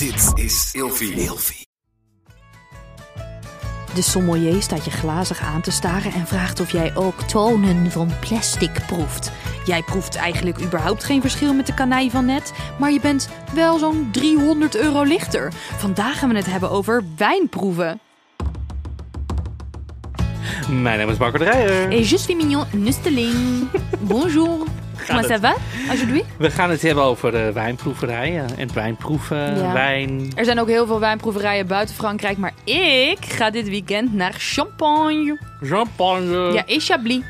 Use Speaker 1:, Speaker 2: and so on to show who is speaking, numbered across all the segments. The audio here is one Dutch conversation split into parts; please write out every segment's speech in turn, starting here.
Speaker 1: Dit is Ilfie. Ilfie.
Speaker 2: De sommelier staat je glazig aan te staren en vraagt of jij ook tonen van plastic proeft. Jij proeft eigenlijk überhaupt geen verschil met de kanij van net, maar je bent wel zo'n 300 euro lichter. Vandaag gaan we het hebben over wijnproeven.
Speaker 3: Mijn naam is Marco de Rijer.
Speaker 2: Et je suis mignon Nusteling. Bonjour. Comment ça va aujourd'hui?
Speaker 3: We gaan het hebben over de wijnproeverijen en wijnproeven,
Speaker 2: Ja.
Speaker 3: wijn.
Speaker 2: Er zijn ook heel veel wijnproeverijen buiten Frankrijk, maar ik ga dit weekend naar Champagne.
Speaker 3: Champagne.
Speaker 2: Ja, et Chablis.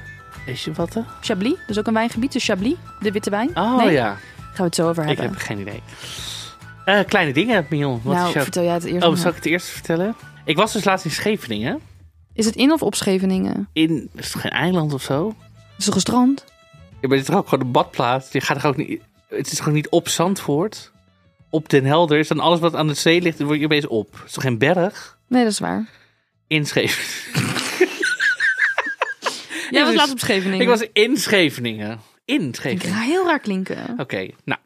Speaker 3: Is je wat? hè?
Speaker 2: Chablis, dat is ook een wijngebied, dus Chablis, de witte wijn.
Speaker 3: Oh
Speaker 2: Nee?
Speaker 3: ja,
Speaker 2: Gaan we het zo over
Speaker 3: ik
Speaker 2: hebben.
Speaker 3: heb geen idee. Eh, kleine dingen, Mion. Wat
Speaker 2: nou,
Speaker 3: is jouw...
Speaker 2: vertel jij het eerst.
Speaker 3: Oh, zal ik het eerst vertellen? Ik was dus laatst in Scheveningen.
Speaker 2: Is het in of op Scheveningen?
Speaker 3: In, is het geen eiland of zo?
Speaker 2: Is het een strand?
Speaker 3: Ja, maar dit is toch ook gewoon een badplaats? Je gaat er ook niet... Het is gewoon niet op Zandvoort? Op Den Helder is dan alles wat aan de zee ligt, word je opeens op. Het is toch geen berg?
Speaker 2: Nee, dat is waar.
Speaker 3: In Scheveningen.
Speaker 2: Jij was laatst op Scheveningen.
Speaker 3: Ik was in Scheveningen. In
Speaker 2: Ik
Speaker 3: Scheveningen.
Speaker 2: ga heel raar klinken.
Speaker 3: Oké, nou.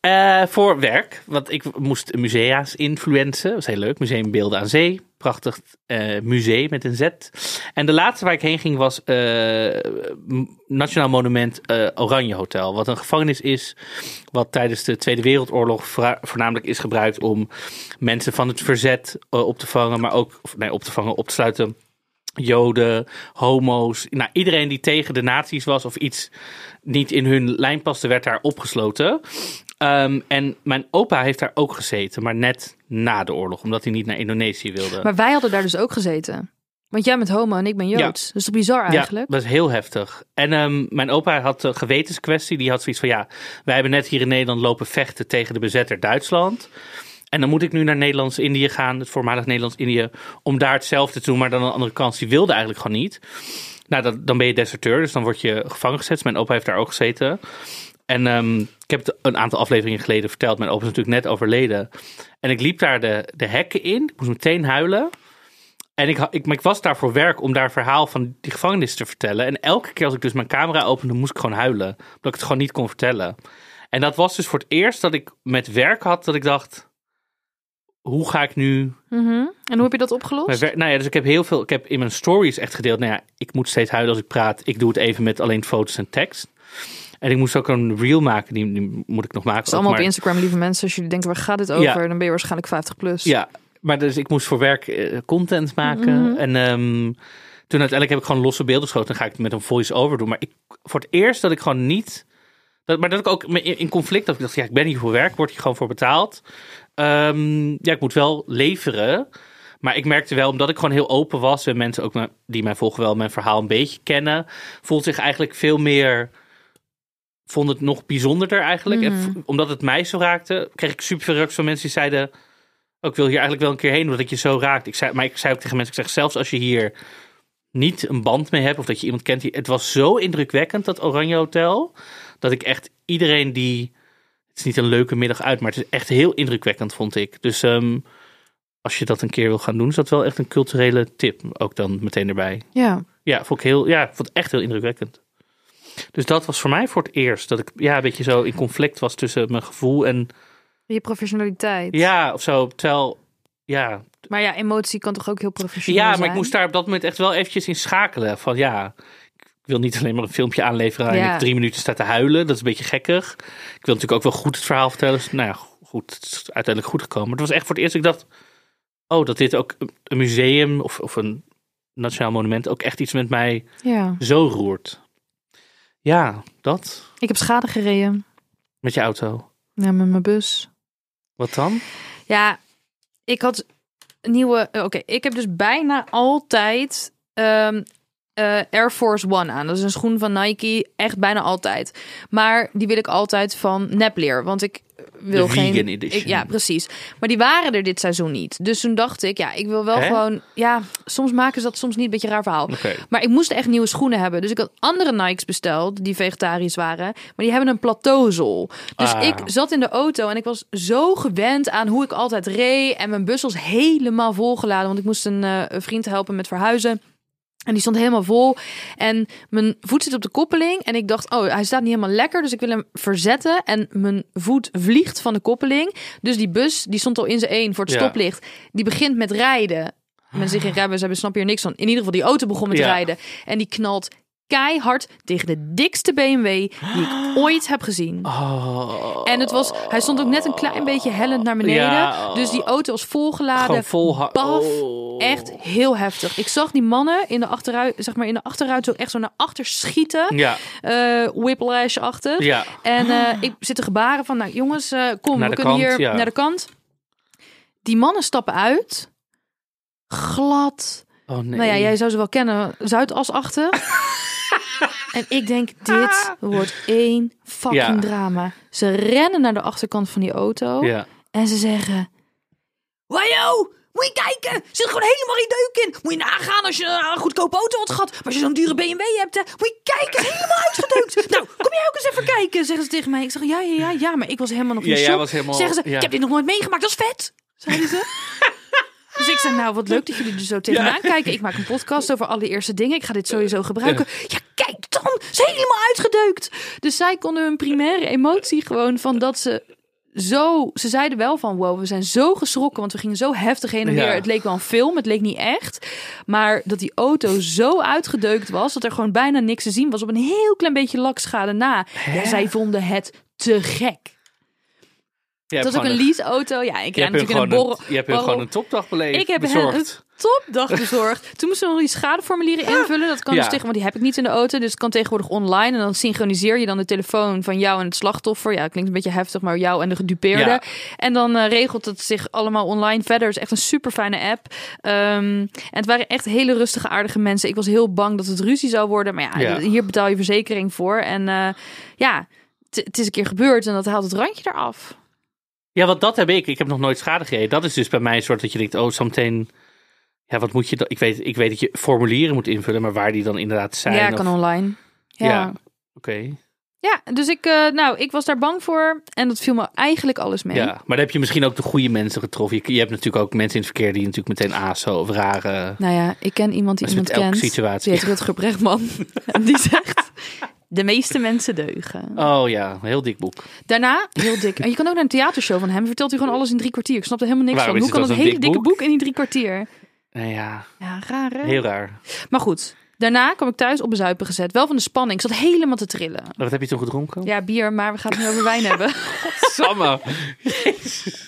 Speaker 3: Eh, voor werk, want ik moest musea's influencen. Dat was heel leuk. Museum Beelden aan Zee. Prachtig eh, museum met een Z. En de laatste waar ik heen ging was eh, Nationaal Monument eh, Oranje Hotel. Wat een gevangenis is, wat tijdens de Tweede Wereldoorlog voornamelijk is gebruikt om mensen van het verzet op te vangen. Maar ook, of, nee, op te vangen, op te sluiten. Joden, homo's, nou, iedereen die tegen de nazi's was of iets niet in hun lijn paste, werd daar opgesloten. Ehm, en mijn opa heeft daar ook gezeten, maar net na de oorlog, omdat hij niet naar Indonesië wilde.
Speaker 2: Maar wij hadden daar dus ook gezeten. Want jij bent homo en ik ben Joods. Dat is bizar eigenlijk?
Speaker 3: Ja, dat is heel heftig. En ehm, mijn opa had een gewetenskwestie. Die had zoiets van, ja, wij hebben net hier in Nederland lopen vechten tegen de bezetter Duitsland. En dan moet ik nu naar Nederlands-Indië gaan, het voormalig Nederlands-Indië, om daar hetzelfde te doen, maar dan aan de andere kant. Die wilde eigenlijk gewoon niet. Nou, dat, dan ben je deserteur, dus dan word je gevangen gezet. Mijn opa heeft daar ook gezeten. En ehm, ik heb het een aantal afleveringen geleden verteld. Mijn opa is natuurlijk net overleden. En ik liep daar de, de hekken in. Ik moest meteen huilen. En ik, ik, maar ik was daar voor werk om daar verhaal van die gevangenis te vertellen. En elke keer als ik dus mijn camera opende, moest ik gewoon huilen. Omdat ik het gewoon niet kon vertellen. En dat was dus voor het eerst dat ik met werk had dat ik dacht... Hoe ga ik nu
Speaker 2: Mhm. En hoe heb je dat opgelost?
Speaker 3: nou ja, dus ik heb heel veel. Ik heb in mijn stories echt gedeeld. Nou ja, ik moet steeds huilen als ik praat. Ik doe het even met alleen foto's en tekst. En ik moest ook een reel maken. Die, die moet ik nog maken.
Speaker 2: Het is allemaal op Instagram, lieve mensen. Als jullie denken, waar gaat dit over?
Speaker 3: Ja.
Speaker 2: Dan ben je waarschijnlijk 50 plus.
Speaker 3: Ja, maar dus ik moest voor werk eh, content maken.
Speaker 2: Mhm.
Speaker 3: En ehm, toen uiteindelijk heb ik gewoon losse beelden geschoten. Dan ga ik het met een voice-over doen. Maar ik, voor het eerst dat ik gewoon niet... Dat, maar dat ik ook in conflict had. Ik dacht, ja, ik ben hier voor werk. Word hier gewoon voor betaald. Ehm, ja, ik moet wel leveren. Maar ik merkte wel, omdat ik gewoon heel open was... en mensen ook die mij volgen wel mijn verhaal een beetje kennen... voelt zich eigenlijk veel meer... vond het nog bijzonderder eigenlijk. En v- omdat het mij zo raakte... kreeg ik super veel reacties van mensen die zeiden... "Oh, ik wil hier eigenlijk wel een keer heen, omdat ik je zo raakt. Ik zei, maar ik zei ook tegen mensen, ik zeg, zelfs als je hier niet een band mee hebt... of dat je iemand kent, die, het was zo indrukwekkend, dat Oranje Hotel... dat ik echt iedereen die... Het is niet een leuke middag uit, maar het is echt heel indrukwekkend, vond ik. Dus ehm, als je dat een keer wil gaan doen, is dat wel echt een culturele tip. Ook dan meteen erbij.
Speaker 2: Ja.
Speaker 3: Ja, vond ik, heel, ja, vond het echt heel indrukwekkend. Dus dat was voor mij voor het eerst dat ik ja, een beetje zo in conflict was tussen mijn gevoel en
Speaker 2: Je professionaliteit.
Speaker 3: ja, of zo. Terwijl, ja,
Speaker 2: Maar ja, emotie kan toch ook heel professioneel
Speaker 3: ja,
Speaker 2: zijn?
Speaker 3: maar ik moest daar op dat moment echt wel eventjes in schakelen. Van ja, ik wil niet alleen maar een filmpje aanleveren en
Speaker 2: Ja.
Speaker 3: ik drie minuten sta te huilen. Dat is een beetje gekkig. Ik wil natuurlijk ook wel goed het verhaal vertellen. Dus, nou ja, goed, het is uiteindelijk goed gekomen. Maar het was echt voor het eerst dat ik dacht, oh, dat dit ook een museum of, of een nationaal monument ook echt iets met mij
Speaker 2: Ja.
Speaker 3: zo roert. Ja, dat.
Speaker 2: Ik heb schade gereden.
Speaker 3: Met je auto.
Speaker 2: Ja, met mijn bus.
Speaker 3: Wat dan?
Speaker 2: Ja, ik had nieuwe... eh, Oké, ik heb dus bijna altijd ehm, eh, Air Force One aan. Dat is een schoen van Nike. Echt bijna altijd. Maar die wil ik altijd van nepleer. Want ik wil geen...
Speaker 3: vegan edition.
Speaker 2: Ik, ja, precies. Maar die waren er dit seizoen niet. Dus toen dacht ik, ja, ik wil wel
Speaker 3: Hè?
Speaker 2: gewoon... Ja, soms maken ze dat soms niet een beetje een raar verhaal. Maar ik moest echt nieuwe schoenen hebben. Dus ik had andere Nikes besteld die vegetarisch waren. Maar die hebben een plateauzool. Dus
Speaker 3: Ah.
Speaker 2: ik zat in de auto en ik was zo gewend aan hoe ik altijd reed. En mijn bus was helemaal volgeladen. Want ik moest een, eh, een vriend helpen met verhuizen. En die stond helemaal vol. En mijn voet zit op de koppeling. En ik dacht, oh, hij staat niet helemaal lekker. Dus ik wil hem verzetten. En mijn voet vliegt van de koppeling. Dus die bus, die stond al in zijn één voor het
Speaker 3: Ja.
Speaker 2: stoplicht. Die begint met rijden. Mensen die geen rijbewijs hebben, snap hier niks van. In ieder geval, die auto begon met
Speaker 3: Ja.
Speaker 2: rijden. En die knalt keihard tegen de dikste BMW die ik ooit heb gezien.
Speaker 3: Oh.
Speaker 2: En het was, hij stond ook net een klein beetje hellend naar beneden.
Speaker 3: Ja.
Speaker 2: Dus die auto was volgeladen.
Speaker 3: Vol
Speaker 2: baf.
Speaker 3: oh.
Speaker 2: Echt heel heftig. Ik zag die mannen in de achteruit, zeg maar in de achteruit zo echt zo naar achter schieten.
Speaker 3: Ja,
Speaker 2: eh whiplash-achtig.
Speaker 3: ja.
Speaker 2: En eh, ik zit te gebaren van, nou jongens, eh, kom,
Speaker 3: Naar
Speaker 2: we kunnen
Speaker 3: kant,
Speaker 2: hier
Speaker 3: ja.
Speaker 2: naar de kant. Die mannen stappen uit. Glad.
Speaker 3: Oh nee.
Speaker 2: Nou ja, jij zou ze wel kennen. Zuidasachtig. en ik denk, dit wordt één fucking
Speaker 3: Ja.
Speaker 2: drama. Ze rennen naar de achterkant van die auto.
Speaker 3: Ja.
Speaker 2: En ze zeggen... Wajo, moet je kijken. Zit gewoon helemaal geen deuk in. Moet je nagaan als je een goedkope auto had gehad. Maar als je zo'n dure BMW hebt, hè, moet je kijken. Helemaal uitgedeukt. nou, kom jij ook eens even kijken, zeggen ze tegen mij. Ik zeg, ja, ja, ja, ja. Maar ik was helemaal nog in
Speaker 3: Ja, jij
Speaker 2: shock.
Speaker 3: was helemaal-
Speaker 2: Zeggen ze,
Speaker 3: ja.
Speaker 2: ik heb dit nog nooit meegemaakt. Dat is vet. Zeiden ze. Dus ik zei, nou, wat leuk dat jullie er zo tegenaan kijken. Ik maak een podcast over allereerste dingen. Ik ga dit sowieso gebruiken. Ja, kijk dan. Ze is helemaal uitgedeukt. Dus zij konden hun primaire emotie gewoon van dat ze zo... Ze zeiden wel van, wow, we zijn zo geschrokken. Want we gingen zo heftig heen en
Speaker 3: Ja.
Speaker 2: weer. Het leek wel een film, het leek niet echt. Maar dat die auto zo uitgedeukt was... dat er gewoon bijna niks te zien was op een heel klein beetje lakschade na. Ja, zij vonden het te gek.
Speaker 3: Hebt
Speaker 2: was ook een lease-auto. Ja, ik
Speaker 3: hun
Speaker 2: natuurlijk in een borrel.
Speaker 3: een, je hebt
Speaker 2: borrel-
Speaker 3: gewoon een topdag beleefd.
Speaker 2: ik heb
Speaker 3: bezorgd.
Speaker 2: een topdag bezorgd. Toen moesten we nog die schadeformulieren invullen. Dat kan
Speaker 3: Ja.
Speaker 2: dus tegen, want die heb ik niet in de auto. Dus het kan tegenwoordig online. En dan synchroniseer je dan de telefoon van jou en het slachtoffer. Ja, klinkt een beetje heftig, maar jou en de gedupeerde.
Speaker 3: Ja.
Speaker 2: En dan eh, regelt het zich allemaal online verder. Het is echt een super fijne app. Ehm, en het waren echt hele rustige, aardige mensen. Ik was heel bang dat het ruzie zou worden. Maar ja, hier betaal je verzekering voor. En eh, ja, het is een keer gebeurd en dat haalt het randje eraf.
Speaker 3: Ja, want dat heb ik. Ik heb nog nooit schade gereden. Dat is dus bij mij een soort dat je denkt, oh, zometeen... Ja, wat moet je dan? Ik weet, ik weet dat je formulieren moet invullen, maar waar die dan inderdaad zijn.
Speaker 2: ja,
Speaker 3: of-
Speaker 2: kan online.
Speaker 3: Ja,
Speaker 2: ja.
Speaker 3: oké.
Speaker 2: Ja, dus ik, eh, nou, ik was daar bang voor en dat viel me eigenlijk alles mee.
Speaker 3: Ja, maar dan heb je misschien ook de goede mensen getroffen. Je, je hebt natuurlijk ook mensen in het verkeer die natuurlijk meteen ASO of rare...
Speaker 2: Nou ja, ik ken iemand die iemand kent.
Speaker 3: situatie.
Speaker 2: Die heet Rutger Brechtman. en die zegt, de meeste mensen deugen.
Speaker 3: Oh ja, een heel dik boek.
Speaker 2: Daarna, heel dik. En je kan ook naar een theatershow van hem. Vertelt hij gewoon alles in drie kwartier. Ik snap er helemaal niks
Speaker 3: Waarom
Speaker 2: van. Hoe kan dat hele
Speaker 3: dik
Speaker 2: dikke
Speaker 3: boek?
Speaker 2: boek in die drie kwartier?
Speaker 3: Nou ja,
Speaker 2: Ja, raar hè?
Speaker 3: heel raar.
Speaker 2: Maar goed, daarna kwam ik thuis op bezuipen gezet. Wel van de spanning. Ik zat helemaal te trillen.
Speaker 3: Wat heb je toen gedronken?
Speaker 2: Ja, bier, maar we gaan het nu over wijn hebben.
Speaker 3: Samme.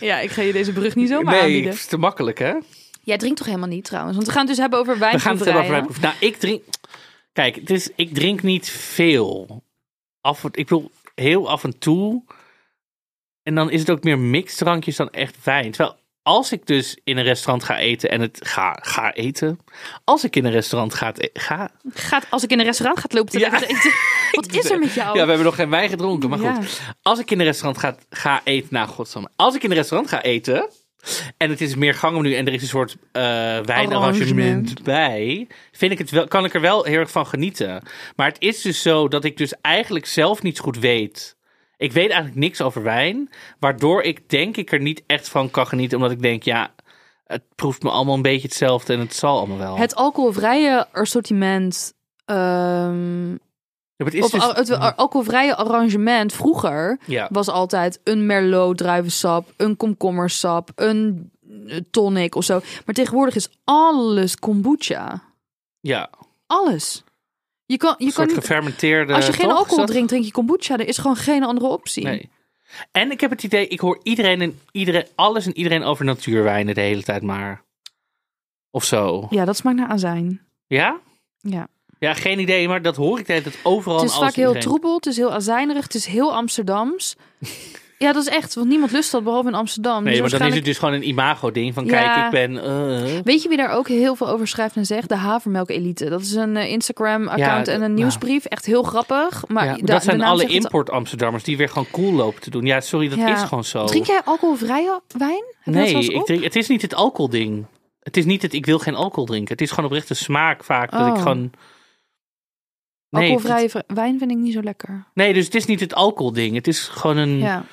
Speaker 2: Ja, ik ga je deze brug niet zomaar
Speaker 3: nee,
Speaker 2: aanbieden.
Speaker 3: het is te makkelijk hè?
Speaker 2: Jij drinkt toch helemaal niet trouwens? Want we gaan het dus hebben over
Speaker 3: We gaan het hebben over. Nou, ik drink... Kijk, het is, ik drink niet veel. Af, ik bedoel, heel af en toe. En dan is het ook meer mixdrankjes dan echt wijn. Terwijl als ik dus in een restaurant ga eten en het ga, ga eten. Als ik in een restaurant ga, e- ga
Speaker 2: Gaat, als ik in een restaurant ga lopen te
Speaker 3: Ja.
Speaker 2: eten. Wat is er met jou?
Speaker 3: Ja, we hebben nog geen wijn gedronken, maar
Speaker 2: Ja.
Speaker 3: goed. Als ik in een restaurant ga, ga eten, nou godsamme. Als ik in een restaurant ga eten en het is meer gangenmenu en er is een soort eh wijnarrangement
Speaker 2: Arrangement.
Speaker 3: bij, vind ik het wel, kan ik er wel heel erg van genieten. Maar het is dus zo dat ik dus eigenlijk zelf niet zo goed weet. Ik weet eigenlijk niks over wijn, waardoor ik denk ik er niet echt van kan genieten, omdat ik denk, ja, het proeft me allemaal een beetje hetzelfde en het zal allemaal wel.
Speaker 2: Het alcoholvrije assortiment. ehm,
Speaker 3: Ja, het is dus-
Speaker 2: het al- alcoholvrije arrangement vroeger
Speaker 3: ja.
Speaker 2: was altijd een merlot druivensap, een komkommersap, een eh, tonic of zo. Maar tegenwoordig is alles kombucha.
Speaker 3: ja,
Speaker 2: Alles. Je kan, je kan niet,
Speaker 3: gefermenteerde.
Speaker 2: als je geen
Speaker 3: toch?
Speaker 2: Alcohol drinkt, drink je kombucha. Er is gewoon geen andere optie.
Speaker 3: Nee. En ik heb het idee, ik hoor iedereen en iedereen, alles en iedereen over natuurwijnen de hele tijd maar. Of zo.
Speaker 2: Ja, dat smaakt naar azijn.
Speaker 3: Ja?
Speaker 2: Ja.
Speaker 3: Ja, geen idee, maar dat hoor ik tijd overal.
Speaker 2: Het is vaak heel troebel, het is heel azijnerig, het is heel Amsterdams. ja, dat is echt, want niemand lust dat behalve in Amsterdam.
Speaker 3: Nee,
Speaker 2: Dus
Speaker 3: maar dan is het dus gewoon een imago-ding van
Speaker 2: Ja.
Speaker 3: kijk, ik ben... eh.
Speaker 2: Weet je wie daar ook heel veel over schrijft en zegt? De Havermelk Elite. Dat is een eh, Instagram-account
Speaker 3: Ja,
Speaker 2: en een
Speaker 3: ja.
Speaker 2: nieuwsbrief. Echt heel grappig. Maar,
Speaker 3: dat zijn alle import-Amsterdammers die weer gewoon cool lopen te doen. Ja, sorry, dat is gewoon zo.
Speaker 2: Drink jij alcoholvrije wijn? Heb dat
Speaker 3: nee, ik drink, het is niet het alcoholding. Het is niet het ik wil geen alcohol drinken. Het is gewoon oprecht de smaak vaak dat ik
Speaker 2: Oh.
Speaker 3: gewoon... Nee,
Speaker 2: Alcoholvrije
Speaker 3: het-
Speaker 2: wijn vind ik niet zo lekker.
Speaker 3: nee, dus het is niet het alcoholding. Het is gewoon een...
Speaker 2: Ja.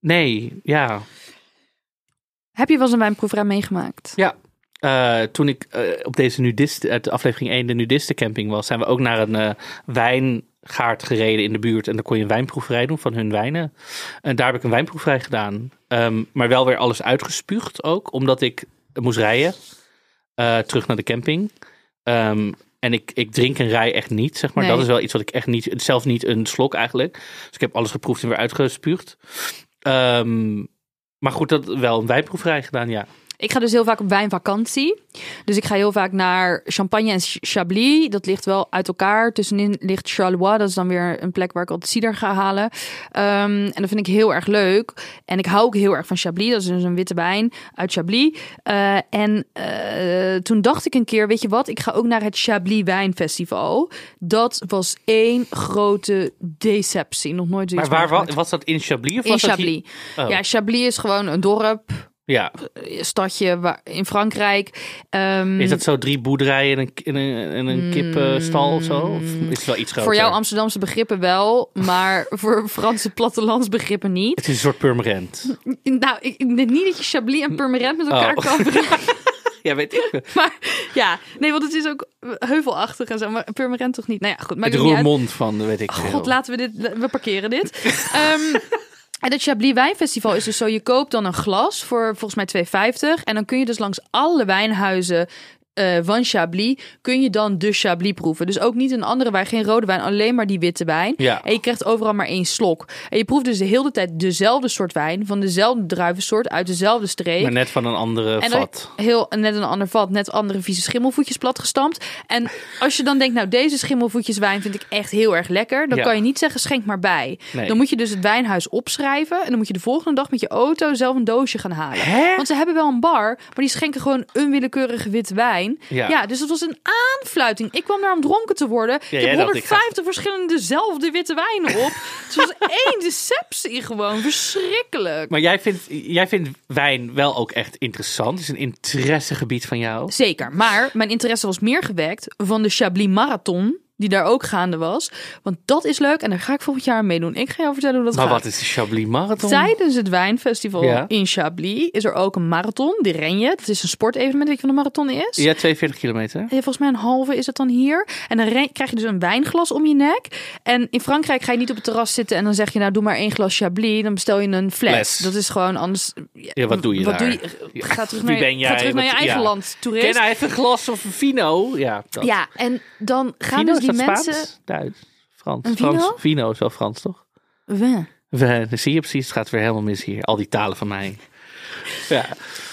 Speaker 3: Nee, ja.
Speaker 2: Heb je wel eens een wijnproeverij meegemaakt?
Speaker 3: Ja. eh, toen ik eh, op deze nudist, uit de aflevering 1, de nudistencamping was, zijn we ook naar een eh, wijngaard gereden in de buurt. En daar kon je een wijnproeverij doen van hun wijnen. En daar heb ik een wijnproeverij gedaan. Ehm, maar wel weer alles uitgespuugd ook, omdat ik moest rijden. eh, terug naar de camping. Ehm, en ik, ik drink en rij echt niet, zeg maar.
Speaker 2: Nee.
Speaker 3: Dat is wel iets wat ik echt niet, zelf niet een slok eigenlijk. Dus ik heb alles geproefd en weer uitgespuugd. Ehm, maar goed, dat wel een wijnproeverij gedaan, ja.
Speaker 2: Ik ga dus heel vaak op wijnvakantie. Dus ik ga heel vaak naar Champagne en Ch- Chablis. Dat ligt wel uit elkaar. Tussenin ligt Charleroi. Dat is dan weer een plek waar ik altijd cider ga halen. Ehm, en dat vind ik heel erg leuk. En ik hou ook heel erg van Chablis. Dat is dus een witte wijn uit Chablis. Eh, en eh, toen dacht ik een keer, weet je wat? Ik ga ook naar het Chablis Wijnfestival. Dat was één grote deceptie. Nog nooit
Speaker 3: Maar waar was, dat in Chablis? Of
Speaker 2: In
Speaker 3: was dat
Speaker 2: Chablis.
Speaker 3: hier- Oh.
Speaker 2: Ja, Chablis is gewoon een dorp
Speaker 3: Ja.
Speaker 2: stadje waar, in Frankrijk. Ehm,
Speaker 3: Is dat zo drie boerderijen en een, en een, en een kippenstal of zo? Of is het wel iets groter?
Speaker 2: voor jouw Amsterdamse begrippen wel, maar voor Franse plattelandsbegrippen niet.
Speaker 3: Het is een soort Purmerend.
Speaker 2: Nou, ik, denk niet dat je Chablis en Purmerend met elkaar
Speaker 3: Oh.
Speaker 2: kan vergelijken.
Speaker 3: ja, weet ik.
Speaker 2: Maar ja, nee, want het is ook heuvelachtig en zo. Maar Purmerend toch niet? Nou ja, goed. Maar
Speaker 3: Het roermond van, weet ik veel.
Speaker 2: God, laten we dit, we parkeren dit. Ehm, en het Chablis Wijnfestival is dus zo, je koopt dan een glas voor volgens mij 2,50. En dan kun je dus langs alle wijnhuizen eh, van Chablis, kun je dan de Chablis proeven. Dus ook niet een andere wijn, geen rode wijn, alleen maar die witte wijn.
Speaker 3: Ja.
Speaker 2: En je krijgt overal maar één slok. En je proeft dus de hele tijd dezelfde soort wijn, van dezelfde druivensoort, uit dezelfde streek.
Speaker 3: Maar net van een andere
Speaker 2: En
Speaker 3: vat.
Speaker 2: heel net een ander vat, net andere vieze schimmelvoetjes platgestampt. En als je dan denkt, nou deze schimmelvoetjes wijn vind ik echt heel erg lekker, dan
Speaker 3: Ja.
Speaker 2: kan je niet zeggen schenk maar bij.
Speaker 3: Nee.
Speaker 2: Dan moet je dus het wijnhuis opschrijven en dan moet je de volgende dag met je auto zelf een doosje gaan halen.
Speaker 3: Hè?
Speaker 2: Want ze hebben wel een bar, maar die schenken gewoon onwillekeurige witte wijn.
Speaker 3: Ja.
Speaker 2: dus het was een aanfluiting. Ik kwam daar om dronken te worden.
Speaker 3: jij
Speaker 2: ik heb
Speaker 3: dacht, ik ga-
Speaker 2: 150 verschillende dezelfde witte wijnen op. het was één deceptie gewoon. Verschrikkelijk.
Speaker 3: Maar jij vindt, jij vindt wijn wel ook echt interessant. Het is een interessegebied van jou.
Speaker 2: Zeker, maar mijn interesse was meer gewekt van de Chablis Marathon, die daar ook gaande was. Want dat is leuk en daar ga ik volgend jaar aan meedoen. Ik ga jou vertellen hoe dat
Speaker 3: Maar
Speaker 2: gaat.
Speaker 3: wat is de Chablis Marathon?
Speaker 2: Tijdens het wijnfestival
Speaker 3: Ja.
Speaker 2: in Chablis is er ook een marathon. Die ren je. Het is een sportevenement. Weet je wat een marathon is?
Speaker 3: Ja, 42 kilometer.
Speaker 2: Ja, volgens mij een halve is het dan hier. En dan ren- krijg je dus een wijnglas om je nek. En in Frankrijk ga je niet op het terras zitten en dan zeg je nou doe maar één glas Chablis. Dan bestel je een fles. Dat is gewoon anders.
Speaker 3: Ja, wat doe je
Speaker 2: wat
Speaker 3: daar?
Speaker 2: Doe je? Ga terug naar, je-
Speaker 3: ben jij?
Speaker 2: Ga terug naar je eigen
Speaker 3: ja.
Speaker 2: land, toerist.
Speaker 3: Ken hij even een glas of een vino? Ja, dat.
Speaker 2: Ja, en dan gaan dus die
Speaker 3: dat
Speaker 2: mensen.
Speaker 3: Spaans? Duits? Frans?
Speaker 2: Een vino?
Speaker 3: Frans? Vino is wel Frans, toch?
Speaker 2: Wijn.
Speaker 3: We, zie je precies, het gaat weer helemaal mis hier. Al die talen van mij. Ja.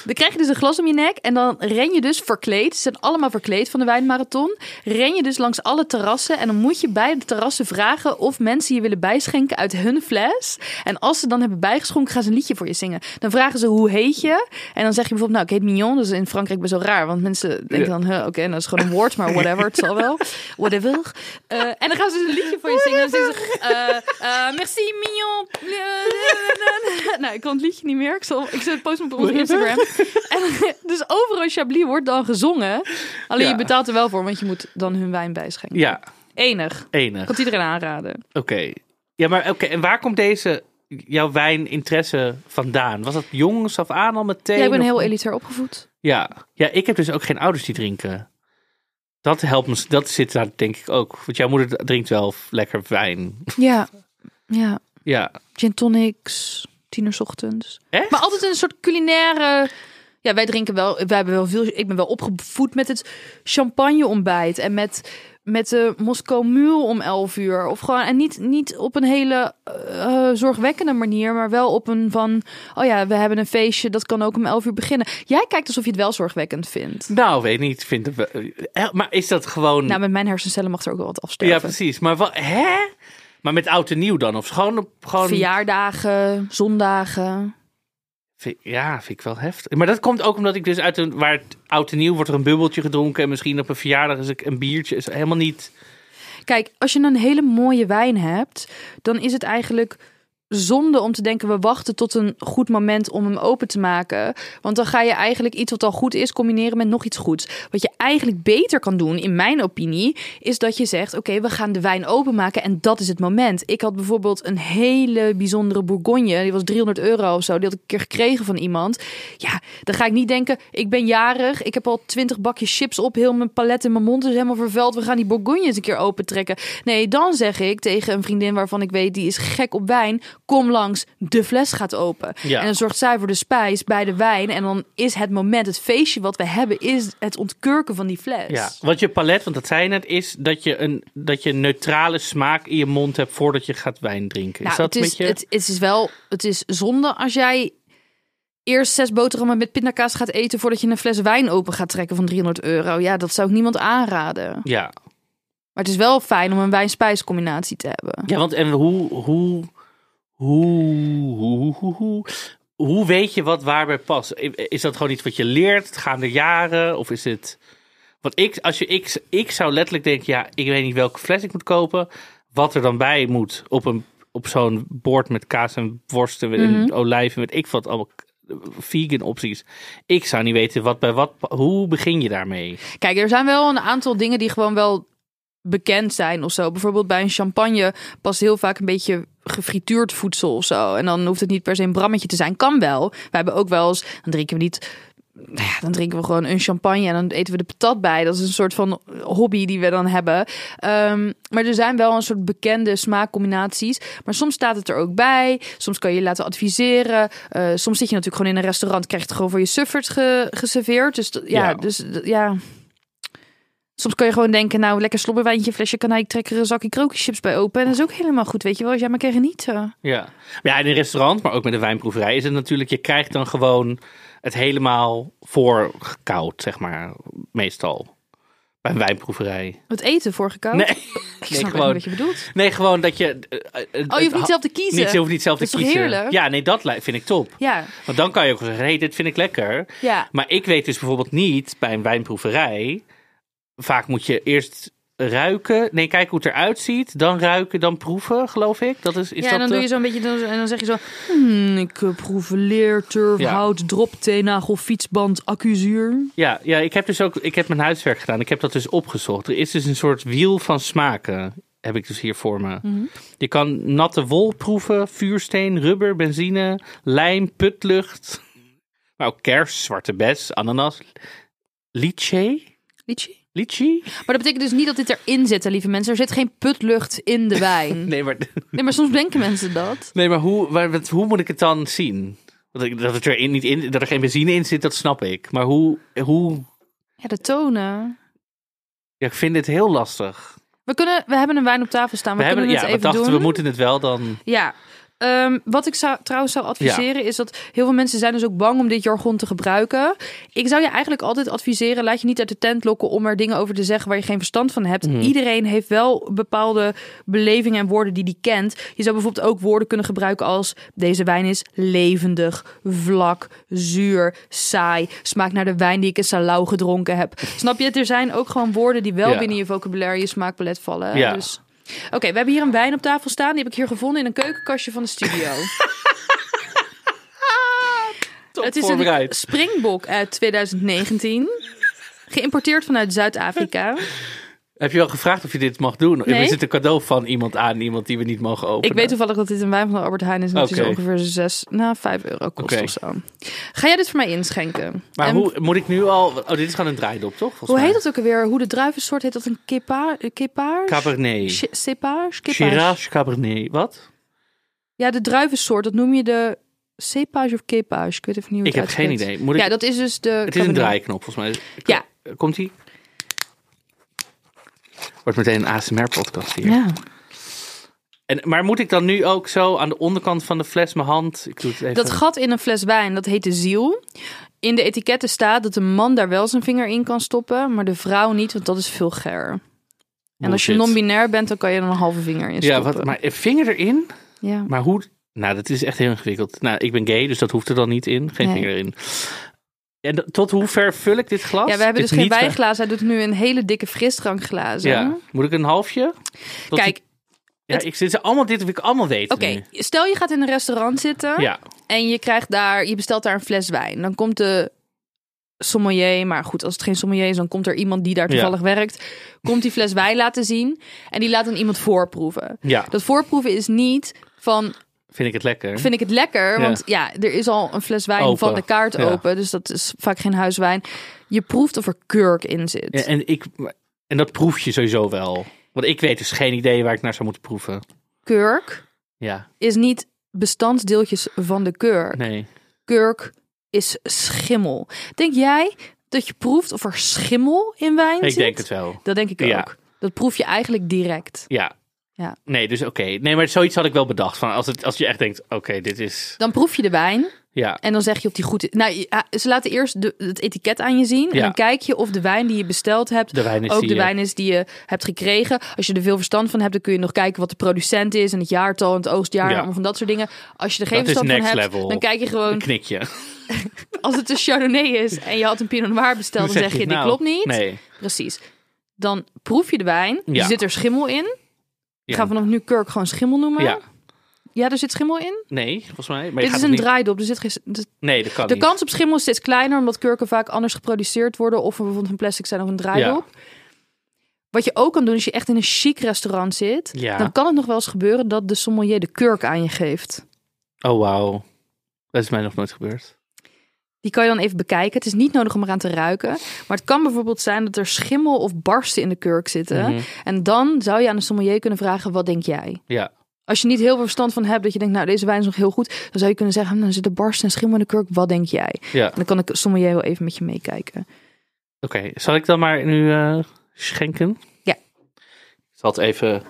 Speaker 2: Dan krijg je dus een glas om je nek en dan ren je dus verkleed. Ze zijn allemaal verkleed van de wijnmarathon. Ren je dus langs alle terrassen en dan moet je bij de terrassen vragen of mensen je willen bijschenken uit hun fles. En als ze dan hebben bijgeschonken, gaan ze een liedje voor je zingen. Dan vragen ze hoe heet je? En dan zeg je bijvoorbeeld, nou ik heet Mignon. Dat is in Frankrijk best wel raar, want mensen denken dan, huh, oké, dat is gewoon een woord, maar whatever, het zal wel. Whatever. Eh, en dan gaan ze dus een liedje voor je zingen. En dan zeggen ze, eh, eh, merci Mignon. nou, ik kan het liedje niet meer. Ik, zal, ik zet het post op onze Instagram. En, dus overal Chablis wordt dan gezongen. Alleen
Speaker 3: Ja.
Speaker 2: je betaalt er wel voor, want je moet dan hun wijn bijschenken.
Speaker 3: ja,
Speaker 2: Enig.
Speaker 3: enig.
Speaker 2: Ik kan het iedereen aanraden.
Speaker 3: Oké. Ja, maar oké. En waar komt deze, jouw wijninteresse vandaan? Was dat jongs af aan al meteen?
Speaker 2: Ja, ik ben
Speaker 3: of-
Speaker 2: heel elitair opgevoed.
Speaker 3: Ja. ja, ik heb dus ook geen ouders die drinken. Dat helpt me, dat zit daar denk ik ook. Want jouw moeder drinkt wel lekker wijn.
Speaker 2: Ja. Ja.
Speaker 3: Ja.
Speaker 2: Gin tonics. Tien uur 's ochtends.
Speaker 3: Echt?
Speaker 2: Maar altijd een soort culinaire... Ja, wij drinken wel... Wij hebben wel veel... Ik ben wel opgevoed met het champagne ontbijt. En met, met de Moskou Mule om 11 uur. Of gewoon... En niet, niet op een hele eh, zorgwekkende manier. Maar wel op een van... Oh ja, we hebben een feestje. Dat kan ook om 11 uur beginnen. Jij kijkt alsof je het wel zorgwekkend vindt.
Speaker 3: Nou, weet niet. Vind het eh, maar is dat gewoon...
Speaker 2: Nou, met mijn hersencellen mag er ook wel wat afsterven.
Speaker 3: ja, precies. Maar wat, hè? Maar met oud en nieuw dan? Of gewoon... op- gewoon
Speaker 2: Verjaardagen, zondagen.
Speaker 3: Ja, vind ik wel heftig. Maar dat komt ook omdat ik dus uit een... Waar het oud en nieuw wordt er een bubbeltje gedronken. En misschien op een verjaardag is ik een biertje. Is helemaal niet...
Speaker 2: Kijk, als je een hele mooie wijn hebt, dan is het eigenlijk zonde om te denken, we wachten tot een goed moment om hem open te maken. Want dan ga je eigenlijk iets wat al goed is combineren met nog iets goeds. Wat je eigenlijk beter kan doen, in mijn opinie, is dat je zegt: Oké, we gaan de wijn openmaken en dat is het moment. Ik had bijvoorbeeld een hele bijzondere Bourgogne, die was 300 euro of zo. Die had ik een keer gekregen van iemand. Ja, dan ga ik niet denken: Ik ben jarig, ik heb al 20 bakjes chips op, heel mijn palet in mijn mond is helemaal vervuild. We gaan die Bourgogne eens een keer opentrekken. Nee, dan zeg ik tegen een vriendin waarvan ik weet die is gek op wijn kom langs, de fles gaat open.
Speaker 3: Ja.
Speaker 2: En dan zorgt zij voor de spijs bij de wijn. En dan is het moment, het feestje wat we hebben, is het ontkurken van die fles.
Speaker 3: Ja, want je palet, want dat zei je net, is dat je een, dat je een neutrale smaak in je mond hebt voordat je gaat wijn drinken.
Speaker 2: Nou,
Speaker 3: is dat
Speaker 2: het,
Speaker 3: een
Speaker 2: is,
Speaker 3: beetje...
Speaker 2: het, het is wel, het is zonde als jij eerst zes boterhammen met pindakaas gaat eten voordat je een fles wijn open gaat trekken van 300 euro. Ja, dat zou ik niemand aanraden.
Speaker 3: Ja.
Speaker 2: Maar het is wel fijn om een wijn-spijscombinatie te hebben.
Speaker 3: ja, want en hoe, hoe, hoe, hoe, hoe, hoe, hoe weet je wat waarbij past? Is dat gewoon iets wat je leert gaande jaren? Of is het... Want ik, als je, ik, ik zou letterlijk denken, ja, ik weet niet welke fles ik moet kopen. Wat er dan bij moet op, een, op zo'n bord met kaas en worsten en olijven, met ik wat allemaal vegan opties. Ik zou niet weten wat bij wat. Hoe begin je daarmee?
Speaker 2: Kijk, er zijn wel een aantal dingen die gewoon wel bekend zijn of zo. Bijvoorbeeld bij een champagne past heel vaak een beetje gefrituurd voedsel of zo. En dan hoeft het niet per se een brammetje te zijn. Kan wel. We hebben ook wel eens, dan drinken we niet... Nou ja, dan drinken we gewoon een champagne en dan eten we de patat bij. Dat is een soort van hobby die we dan hebben. Ehm, maar er zijn wel een soort bekende smaakcombinaties. Maar soms staat het er ook bij. Soms kan je je laten adviseren. Uh, soms zit je natuurlijk gewoon in een restaurant, krijg je het gewoon voor je suffert ge geserveerd. Dus ja,
Speaker 3: Ja.
Speaker 2: dus ja. Soms kan je gewoon denken, nou, lekker slobberwijntje, flesje kan ik trek er een zakje krokuschips bij open. En dat is ook helemaal goed, weet je wel. Als jij maar kan genieten.
Speaker 3: Ja. Maar ja, in een restaurant, maar ook met een wijnproeverij, is het natuurlijk, je krijgt dan gewoon het helemaal voorgekoud, zeg maar, meestal. Bij een wijnproeverij.
Speaker 2: Het eten voorgekoud.
Speaker 3: Nee,
Speaker 2: ik
Speaker 3: nee, gewoon-
Speaker 2: wat je bedoelt.
Speaker 3: nee, gewoon dat je... eh, eh,
Speaker 2: Oh, je hoeft niet zelf te kiezen.
Speaker 3: Niet, je hoeft niet zelf
Speaker 2: Dat
Speaker 3: te
Speaker 2: is
Speaker 3: kiezen.
Speaker 2: heerlijk?
Speaker 3: Ja, nee, dat vind ik top.
Speaker 2: Ja,
Speaker 3: Want dan kan je ook zeggen, hé, hey, dit vind ik lekker.
Speaker 2: ja.
Speaker 3: Maar ik weet dus bijvoorbeeld niet bij een wijnproeverij. Vaak moet je eerst ruiken. Nee, kijken hoe het eruit ziet. Dan ruiken, dan proeven, geloof ik. Dat is, is
Speaker 2: ja,
Speaker 3: dat
Speaker 2: en dan
Speaker 3: de-
Speaker 2: doe je zo'n beetje, dan- en dan zeg je zo, hmm, ik eh, proef leer, turf,
Speaker 3: Ja.
Speaker 2: hout, drop, teenagel, fietsband, accuzuur.
Speaker 3: Ja, ja, ik heb dus ook ik heb mijn huiswerk gedaan. Ik heb dat dus opgezocht. Er is dus een soort wiel van smaken. Heb ik dus hier voor me.
Speaker 2: Mhm.
Speaker 3: Je kan natte wol proeven, vuursteen, rubber, benzine, lijm, putlucht. Maar ook kers, zwarte bes, ananas, lychee.
Speaker 2: Litchi? Maar dat betekent dus niet dat dit erin zit, hè, lieve mensen. Er zit geen putlucht in de wijn.
Speaker 3: Nee, maar,
Speaker 2: Nee, maar soms denken mensen dat.
Speaker 3: nee, maar hoe, waar- wat- hoe moet ik het dan zien? Dat, dat, het er niet in, dat er geen benzine in zit, dat snap ik. Maar hoe, hoe
Speaker 2: Ja, de tonen.
Speaker 3: ja, ik vind dit heel lastig.
Speaker 2: We, kunnen, we hebben een wijn op tafel staan. We,
Speaker 3: We, hebben,
Speaker 2: kunnen
Speaker 3: ja,
Speaker 2: het
Speaker 3: we
Speaker 2: even
Speaker 3: dachten,
Speaker 2: doen.
Speaker 3: we moeten het wel dan...
Speaker 2: Ja. Ehm, wat ik zou, trouwens zou adviseren is dat heel veel mensen zijn dus ook bang om dit jargon te gebruiken. Ik zou je eigenlijk altijd adviseren, laat je niet uit de tent lokken om er dingen over te zeggen waar je geen verstand van hebt.
Speaker 3: Mhm.
Speaker 2: Iedereen heeft wel bepaalde belevingen en woorden die die kent. Je zou bijvoorbeeld ook woorden kunnen gebruiken als deze wijn is levendig, vlak, zuur, saai, smaakt naar de wijn die ik in Salau gedronken heb. Snap je? Er zijn ook gewoon woorden die wel
Speaker 3: Ja.
Speaker 2: binnen je vocabulaire, je smaakpalet vallen.
Speaker 3: Ja.
Speaker 2: Dus... Oké, we hebben hier een wijn op tafel staan. Die heb ik hier gevonden in een keukenkastje van de studio.
Speaker 3: Top
Speaker 2: het is een springbok uit 2019. Geïmporteerd vanuit Zuid-Afrika.
Speaker 3: Heb je wel gevraagd of je dit mag doen?
Speaker 2: Nee.
Speaker 3: Is het een cadeau van iemand aan iemand die we niet mogen openen?
Speaker 2: Ik weet toevallig dat dit een wijn van de Albert Heijn is. Dat is ongeveer 6, nou 5 euro kost of zo. Ga jij dit voor mij inschenken?
Speaker 3: Maar
Speaker 2: En
Speaker 3: hoe moet ik nu al... Oh, dit is gewoon een draaidop, toch? Volgens
Speaker 2: hoe
Speaker 3: mij.
Speaker 2: heet dat ook alweer? Hoe de druivensoort heet dat een kepa, kepage?
Speaker 3: Cabernet.
Speaker 2: Cepage?
Speaker 3: Shiraz Cabernet. Wat?
Speaker 2: Ja, de druivensoort, dat noem je de cepage of kepage. Ik weet even niet hoe
Speaker 3: Ik
Speaker 2: het
Speaker 3: heb geen idee. Moet ik...
Speaker 2: Ja, dat is dus de...
Speaker 3: Het is een draaiknop, volgens mij.
Speaker 2: Ja.
Speaker 3: Komt ie? Wordt meteen een ASMR-podcast hier.
Speaker 2: Ja.
Speaker 3: En, maar moet ik dan nu ook zo aan de onderkant van de fles mijn hand... Ik doe het even.
Speaker 2: Dat gat in een fles wijn, dat heet de ziel. In de etiketten staat dat de man daar wel zijn vinger in kan stoppen, maar de vrouw niet, want dat is vulgair. En als je non-binair bent, dan kan je er een halve vinger in
Speaker 3: Ja,
Speaker 2: stoppen.
Speaker 3: wat, maar een vinger erin?
Speaker 2: ja.
Speaker 3: Maar hoe... Nou, dat is echt heel ingewikkeld. Nou, ik ben gay, dus dat hoeft er dan niet in. Geen
Speaker 2: Nee.
Speaker 3: vinger erin. En tot hoe ver vul ik dit glas?
Speaker 2: ja, we hebben
Speaker 3: Dit
Speaker 2: dus geen wijnglazen. Hij doet nu een hele dikke frisdrankglazen.
Speaker 3: Ja. Moet ik een halfje? Tot
Speaker 2: Kijk,
Speaker 3: die- Ja, ik zit allemaal dit wil ik allemaal weten.
Speaker 2: Oké, stel je gaat in een restaurant zitten
Speaker 3: Ja.
Speaker 2: en je krijgt daar, je bestelt daar een fles wijn. Dan komt de sommelier, maar goed, als het geen sommelier is, dan komt er iemand die daar
Speaker 3: Ja.
Speaker 2: toevallig werkt, komt die fles wijn laten zien en die laat dan iemand voorproeven.
Speaker 3: Ja,
Speaker 2: Dat voorproeven is niet van
Speaker 3: vind ik het lekker.
Speaker 2: vind ik het lekker, want ja, er is al een fles wijn
Speaker 3: Open,
Speaker 2: van de kaart
Speaker 3: ja.
Speaker 2: open, dus dat is vaak geen huiswijn. Je proeft of er kurk in zit.
Speaker 3: Ja, en, ik, en dat proef je sowieso wel. Want ik weet dus geen idee waar ik naar zou moeten proeven.
Speaker 2: Kurk
Speaker 3: Ja,
Speaker 2: is niet bestandsdeeltjes van de kurk.
Speaker 3: nee.
Speaker 2: kurk is schimmel. Denk jij dat je proeft of er schimmel in wijn
Speaker 3: Ik
Speaker 2: zit?
Speaker 3: denk het wel.
Speaker 2: Dat denk ik ook. Dat proef je eigenlijk direct.
Speaker 3: Ja.
Speaker 2: Ja.
Speaker 3: Nee, dus oké. Nee, maar zoiets had ik wel bedacht. Van als, het, als je echt denkt, oké, dit is...
Speaker 2: Dan proef je de wijn
Speaker 3: Ja,
Speaker 2: en dan zeg je of die goed is. Nou, ah, ze laten eerst de, het etiket aan je zien. En
Speaker 3: Ja.
Speaker 2: dan kijk je of de wijn die je besteld hebt
Speaker 3: de wijn is
Speaker 2: ook
Speaker 3: die,
Speaker 2: de wijn is die je hebt gekregen. Als je er veel verstand van hebt, dan kun je nog kijken wat de producent is en het jaartal en het oogstjaar
Speaker 3: Ja.
Speaker 2: allemaal van dat soort dingen. Als je er geen verstand van hebt,
Speaker 3: level.
Speaker 2: dan kijk je
Speaker 3: Een
Speaker 2: gewoon
Speaker 3: knikje.
Speaker 2: als het een Chardonnay is en je had een Pinot Noir besteld, dan, zeg je, dit
Speaker 3: nou,
Speaker 2: klopt niet.
Speaker 3: Nee.
Speaker 2: Precies. Dan proef je de wijn.
Speaker 3: Ja.
Speaker 2: Er zit er schimmel in. Ik ga vanaf nu kurk gewoon schimmel noemen.
Speaker 3: Ja.
Speaker 2: Ja, er zit schimmel in.
Speaker 3: Nee, volgens mij. Maar
Speaker 2: Dit is een
Speaker 3: niet...
Speaker 2: draaidop. Er zit geen, de
Speaker 3: Nee, dat kan
Speaker 2: de
Speaker 3: niet.
Speaker 2: kans op schimmel is steeds kleiner, omdat kurken vaak anders geproduceerd worden. Of bijvoorbeeld van plastic zijn of een draaidop. Wat je ook kan doen als je echt in een chic restaurant zit.
Speaker 3: Ja.
Speaker 2: Dan kan het nog wel eens gebeuren dat de sommelier de kurk aan je geeft.
Speaker 3: Oh, wauw. Dat is mij nog nooit gebeurd.
Speaker 2: Die kan je dan even bekijken. Het is niet nodig om eraan te ruiken. Maar het kan bijvoorbeeld zijn dat er schimmel of barsten in de kurk zitten.
Speaker 3: Mhm.
Speaker 2: En dan zou je aan de sommelier kunnen vragen, wat denk jij?
Speaker 3: Ja.
Speaker 2: Als je niet heel veel verstand van hebt, dat je denkt, nou, deze wijn is nog heel goed. Dan zou je kunnen zeggen, nou, er zit er barst en schimmel in de kurk. Wat denk jij?
Speaker 3: Ja.
Speaker 2: En dan kan ik sommelier wel even met je meekijken.
Speaker 3: Oké, zal ik dan maar nu eh, schenken?
Speaker 2: Ja.
Speaker 3: Ik zal het even...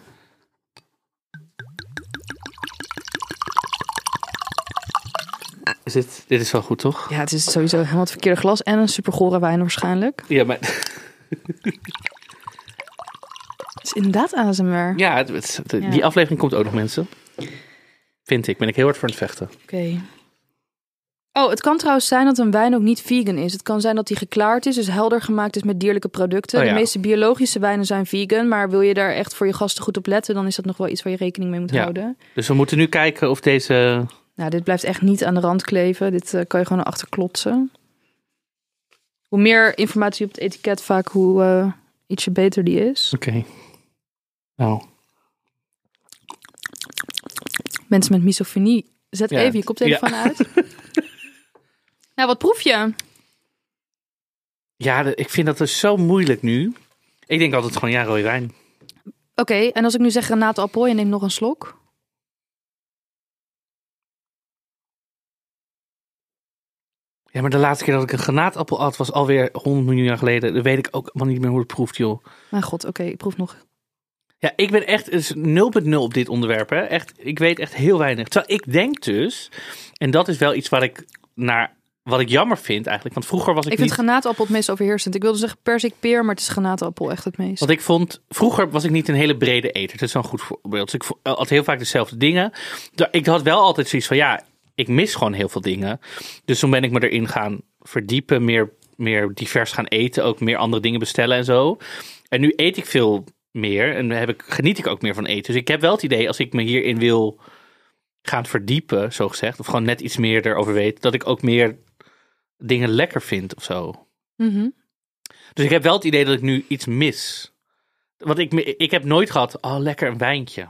Speaker 3: Is dit, dit is wel goed, toch?
Speaker 2: Ja, het is sowieso helemaal het verkeerde glas. En een supergore wijn waarschijnlijk.
Speaker 3: Ja, maar...
Speaker 2: Het is inderdaad ASMR.
Speaker 3: Ja, het- het- de-
Speaker 2: Ja.
Speaker 3: die aflevering komt ook nog, mensen. Vind ik. Ben ik heel hard voor aan het vechten.
Speaker 2: Oké. Oh, het kan trouwens zijn dat een wijn ook niet vegan is. Het kan zijn dat die geklaard is, dus helder gemaakt is met dierlijke producten.
Speaker 3: Oh ja.
Speaker 2: De meeste biologische wijnen zijn vegan, maar wil je daar echt voor je gasten goed op letten, dan is dat nog wel iets waar je rekening mee moet
Speaker 3: Ja.
Speaker 2: houden.
Speaker 3: Dus we moeten nu kijken of deze...
Speaker 2: Nou, dit blijft echt niet aan de rand kleven. Dit eh, kan je gewoon erachter klotsen. Hoe meer informatie op het etiket, vaak hoe eh, ietsje beter die is.
Speaker 3: Oké. Nou,
Speaker 2: Mensen met misofonie, zet
Speaker 3: Ja,
Speaker 2: even je koptelefoon uit. nou, wat proef je?
Speaker 3: ja, ik vind dat dus zo moeilijk nu. Ik denk altijd gewoon, ja, rode wijn.
Speaker 2: Oké, en als ik nu zeg granaatappel, je neemt nog een slok.
Speaker 3: Ja, maar de laatste keer dat ik een granaatappel at was alweer 100 miljoen jaar geleden. Dan weet ik ook helemaal niet meer hoe het proeft, joh.
Speaker 2: Mijn god, oké, ik proef nog.
Speaker 3: Ja, ik ben echt het is 0.0 op dit onderwerp. Hè. Echt, ik weet echt heel weinig. Terwijl ik denk dus, en dat is wel iets waar ik naar, wat ik jammer vind eigenlijk. Want vroeger was ik,
Speaker 2: Ik
Speaker 3: niet...
Speaker 2: vind granaatappel het meest overheersend. Ik wilde zeggen persik peer, maar het is granaatappel echt het meest.
Speaker 3: Want ik vond, vroeger was ik niet een hele brede eter. Dat is wel een goed voorbeeld. Dus ik had heel vaak dezelfde dingen. Ik had wel altijd zoiets van, ja, ik mis gewoon heel veel dingen. Dus toen ben ik me erin gaan verdiepen, meer, meer divers gaan eten, ook meer andere dingen bestellen en zo. En nu eet ik veel meer en heb ik, geniet ik ook meer van eten. Dus ik heb wel het idee, als ik me hierin wil gaan verdiepen, zo gezegd, of gewoon net iets meer erover weet, dat ik ook meer dingen lekker vind of zo.
Speaker 2: Mhm.
Speaker 3: Dus ik heb wel het idee dat ik nu iets mis. Want ik, ik heb nooit gehad, oh lekker een wijntje.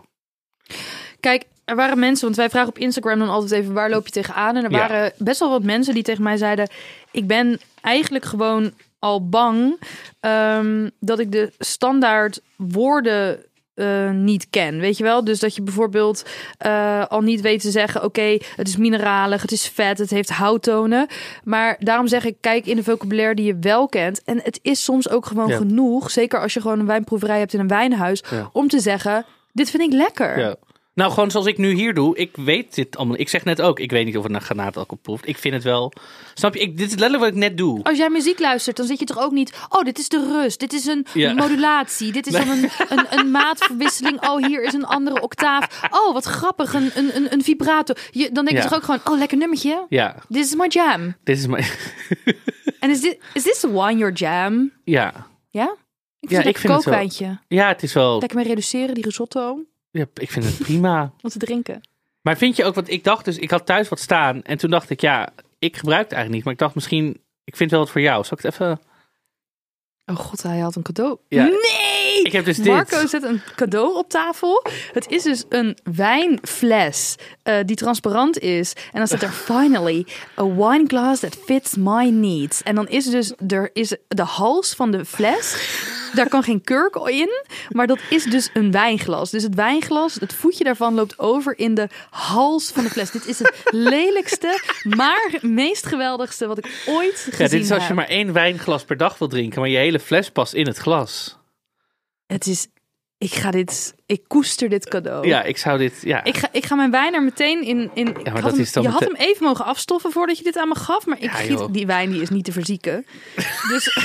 Speaker 2: Kijk, er waren mensen, want wij vragen op Instagram dan altijd even waar loop je tegenaan. En er
Speaker 3: Ja.
Speaker 2: waren best wel wat mensen die tegen mij zeiden: Ik ben eigenlijk gewoon al bang ehm, dat ik de standaard woorden eh, niet ken. Weet je wel? Dus dat je bijvoorbeeld eh, al niet weet te zeggen: Oké, het is mineralig, het is vet, het heeft houttonen. Maar daarom zeg ik: Kijk in de vocabulaire die je wel kent. En het is soms ook gewoon
Speaker 3: Ja.
Speaker 2: genoeg, zeker als je gewoon een wijnproeverij hebt in een wijnhuis,
Speaker 3: Ja.
Speaker 2: om te zeggen: Dit vind ik lekker.
Speaker 3: Ja. Nou, gewoon zoals ik nu hier doe. Ik weet dit allemaal. Ik zeg net ook, ik weet niet of het naar granaatappel proeft. Ik vind het wel. Snap je? Ik, dit is letterlijk wat ik net doe.
Speaker 2: Als jij muziek luistert, dan zit je toch ook niet. Oh, dit is de rust. Dit is een
Speaker 3: Ja.
Speaker 2: modulatie. Dit is dan een, een, een maatverwisseling. Oh, hier is een andere octaaf. Oh, wat grappig. Een, een, een, een vibrato. Je, dan denk je
Speaker 3: Ja.
Speaker 2: toch ook gewoon. Oh, lekker nummertje.
Speaker 3: Ja,
Speaker 2: Dit is my jam.
Speaker 3: dit is mijn.
Speaker 2: En is dit is this wine your jam?
Speaker 3: Ja.
Speaker 2: Ja? Ik vind
Speaker 3: Ja,
Speaker 2: het
Speaker 3: ik
Speaker 2: een
Speaker 3: vind het wel- ja, het is wel.
Speaker 2: Lekker mee reduceren, die risotto.
Speaker 3: Ja, ik vind het prima.
Speaker 2: om te drinken.
Speaker 3: Maar vind je ook, want ik dacht dus, ik had thuis wat staan. En toen dacht ik, ja, ik gebruik het eigenlijk niet. Maar ik dacht misschien, ik vind wel wat voor jou. Zal ik het even...
Speaker 2: Oh god, hij had een cadeau.
Speaker 3: Ja.
Speaker 2: Nee!
Speaker 3: Ik heb dus dit.
Speaker 2: Marco zet een cadeau op tafel. Het is dus een wijnfles eh, die transparant is. En dan staat er finally a wine glass that fits my needs. En dan is dus er is de hals van de fles. Daar kan geen kurk in, maar dat is dus een wijnglas. Dus het wijnglas, het voetje daarvan loopt over in de hals van de fles. Dit is het lelijkste, maar meest geweldigste wat ik ooit gezien
Speaker 3: Ja, dit is als je
Speaker 2: heb.
Speaker 3: maar één wijnglas per dag wil drinken. Maar je hele fles past in het glas.
Speaker 2: Het is, ik ga dit, ik koester dit cadeau.
Speaker 3: Ja, ik zou dit, ja.
Speaker 2: Ik ga, ik ga mijn wijn er meteen in. in ik
Speaker 3: maar dat
Speaker 2: hem,
Speaker 3: is dan
Speaker 2: je had hem even mogen afstoffen voordat je dit aan me gaf. Maar ik
Speaker 3: Ja,
Speaker 2: giet, die wijn die is niet te verzieken. Dus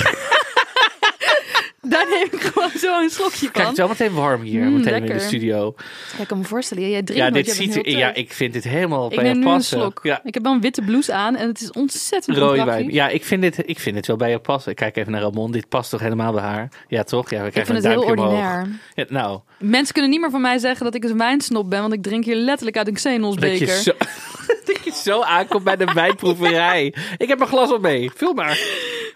Speaker 2: daar neem ik gewoon zo een slokje
Speaker 3: Kijk,
Speaker 2: van.
Speaker 3: het is wel meteen warm hier,
Speaker 2: Mm,
Speaker 3: meteen in de studio.
Speaker 2: Ja, ik kan me voorstellen. Jij drinkt
Speaker 3: Ja, dit ziet
Speaker 2: heel
Speaker 3: ja, ik vind dit helemaal
Speaker 2: Ik
Speaker 3: bij
Speaker 2: een
Speaker 3: passen. Ja,
Speaker 2: Ik heb wel een witte blouse aan en het is ontzettend
Speaker 3: rode wijn. Ja, ik vind, dit, ik vind dit wel bij je passen. Ik kijk even naar Ramon. Dit past toch helemaal bij haar? Ja, toch? Ja, we
Speaker 2: Ik
Speaker 3: krijgen
Speaker 2: vind het
Speaker 3: een
Speaker 2: heel
Speaker 3: duimpje omhoog.
Speaker 2: ordinair.
Speaker 3: Ja, nou,
Speaker 2: Mensen kunnen niet meer van mij zeggen dat ik een wijnsnop ben, want ik drink hier letterlijk uit een Xenos beker.
Speaker 3: zo, aankomt bij de wijnproeverij. Ik heb mijn glas al mee. Vul maar.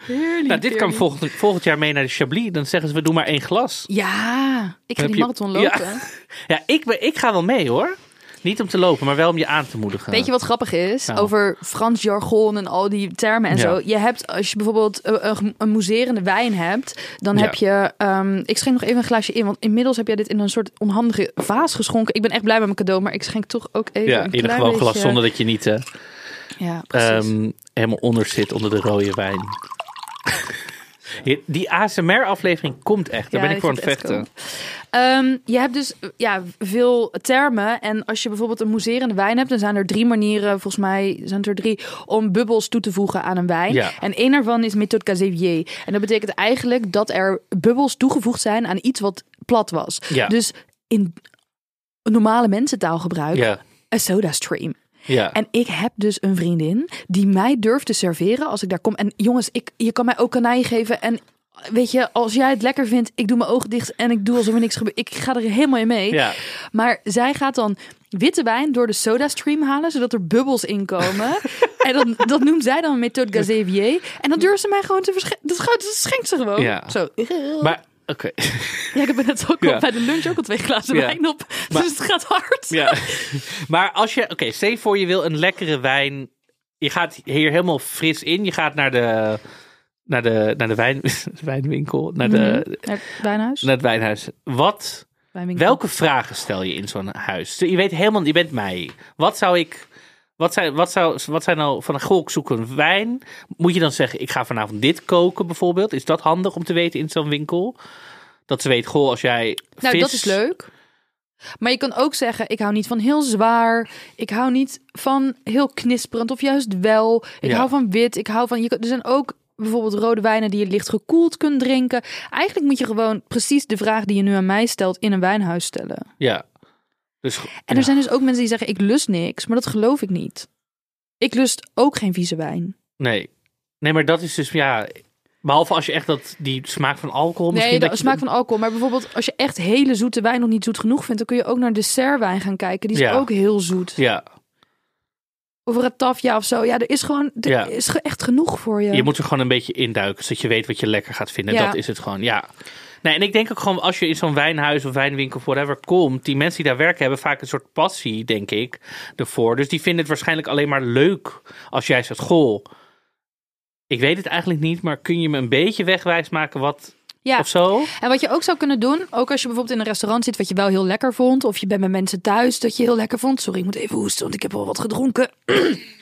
Speaker 2: Heerlijk.
Speaker 3: Nou, dit kan volgend, volgend jaar mee naar de Chablis. Dan zeggen ze, we doen maar één glas.
Speaker 2: Ja, ik ga die
Speaker 3: je-
Speaker 2: marathon
Speaker 3: Ja.
Speaker 2: lopen.
Speaker 3: Ja, ik, ben, ik ga wel mee hoor. Niet om te lopen, maar wel om je aan te moedigen.
Speaker 2: Weet je wat grappig is?
Speaker 3: Nou.
Speaker 2: Over Frans jargon en al die termen en
Speaker 3: Ja.
Speaker 2: zo. Je hebt, als je bijvoorbeeld een, een, mousserende wijn hebt, dan
Speaker 3: Ja.
Speaker 2: heb je. ehm, ik schenk nog even een glaasje in, want inmiddels heb jij dit in een soort onhandige vaas geschonken. Ik ben echt blij met mijn cadeau, maar ik schenk toch ook even.
Speaker 3: Ja,
Speaker 2: een
Speaker 3: in een
Speaker 2: klein
Speaker 3: gewoon glas zonder dat je niet
Speaker 2: Ja,
Speaker 3: ehm, helemaal onder zit onder de rode wijn. Die ASMR-aflevering komt echt. Daar
Speaker 2: Ja,
Speaker 3: ben ik voor aan het vechten.
Speaker 2: Ehm, je hebt dus ja, veel termen. En als je bijvoorbeeld een mousserende wijn hebt, dan zijn er drie manieren, volgens mij zijn het er drie, om bubbels toe te voegen aan een wijn.
Speaker 3: Ja.
Speaker 2: En één daarvan is méthode Casevier. En dat betekent eigenlijk dat er bubbels toegevoegd zijn aan iets wat plat was.
Speaker 3: Ja.
Speaker 2: Dus in normale mensentaalgebruik,
Speaker 3: Ja,
Speaker 2: een soda stream.
Speaker 3: Ja.
Speaker 2: En ik heb dus een vriendin die mij durft te serveren als ik daar kom. En jongens, ik, je kan mij ook kanij geven. En weet je, als jij het lekker vindt, ik doe mijn ogen dicht en ik doe alsof er niks gebeurt. Ik ga er helemaal in mee.
Speaker 3: ja.
Speaker 2: Maar zij gaat dan witte wijn door de soda stream halen, zodat er bubbels in komen. en dan, dat noemt zij dan methode Gazevier. En dan durft ze mij gewoon te verschenken. Dat, schenkt ze gewoon.
Speaker 3: Ja.
Speaker 2: Zo.
Speaker 3: Maar, oké.
Speaker 2: Ja, ik heb net ook
Speaker 3: Ja.
Speaker 2: bij de lunch ook al twee glazen
Speaker 3: Ja.
Speaker 2: wijn op.
Speaker 3: Maar-
Speaker 2: dus het gaat hard.
Speaker 3: Ja. Maar als je, oké, stel je voor je wil een lekkere wijn. Je gaat hier helemaal fris in. Je gaat naar de, naar de, naar de wijn, wijnwinkel, naar, de,
Speaker 2: Mhm. Het wijnhuis.
Speaker 3: naar het wijnhuis. Wat,
Speaker 2: Wijnwinkel.
Speaker 3: welke vragen stel je in zo'n huis? Je weet helemaal, je bent mij. Wat zou ik, wat zijn, wat zou, wat zijn nou van een goh, ik zoek een wijn? Moet je dan zeggen, ik ga vanavond dit koken bijvoorbeeld? Is dat handig om te weten in zo'n winkel? Dat ze weet, goh, als jij
Speaker 2: Nou,
Speaker 3: vis...
Speaker 2: dat is leuk. Maar je kan ook zeggen, ik hou niet van heel zwaar. Ik hou niet van heel knisperend of juist wel. Ik
Speaker 3: Ja.
Speaker 2: hou van wit. Ik hou van... Je, er zijn ook bijvoorbeeld rode wijnen die je licht gekoeld kunt drinken. Eigenlijk moet je gewoon precies de vraag die je nu aan mij stelt in een wijnhuis stellen.
Speaker 3: Ja. Dus,
Speaker 2: En
Speaker 3: ja.
Speaker 2: er zijn dus ook mensen die zeggen, ik lust niks. Maar dat geloof ik niet. Ik lust ook geen vieze wijn.
Speaker 3: Nee. Nee, maar dat is dus, ja... Behalve als je echt dat, die smaak van alcohol misschien...
Speaker 2: Nee, de
Speaker 3: dat
Speaker 2: smaak van alcohol. Maar bijvoorbeeld als je echt hele zoete wijn nog niet zoet genoeg vindt... dan kun je ook naar dessertwijn gaan kijken. Die is
Speaker 3: Ja.
Speaker 2: ook heel zoet.
Speaker 3: Ja,
Speaker 2: Of ratafja of zo. Ja, er is gewoon er
Speaker 3: Ja.
Speaker 2: is echt genoeg voor je.
Speaker 3: je moet er gewoon een beetje induiken... zodat je weet wat je lekker gaat vinden.
Speaker 2: Ja.
Speaker 3: Dat is het gewoon, ja. Nee, en ik denk ook gewoon als je in zo'n wijnhuis of wijnwinkel of whatever komt... die mensen die daar werken hebben vaak een soort passie, denk ik, ervoor. Dus die vinden het waarschijnlijk alleen maar leuk als jij zegt... Goh, ik weet het eigenlijk niet, maar kun je me een beetje wegwijs maken wat...
Speaker 2: ja.
Speaker 3: Of zo?
Speaker 2: En wat je ook zou kunnen doen, ook als je bijvoorbeeld in een restaurant zit wat je wel heel lekker vond, of je bent met mensen thuis dat je heel lekker vond. Sorry, ik moet even hoesten, want ik heb al wat gedronken.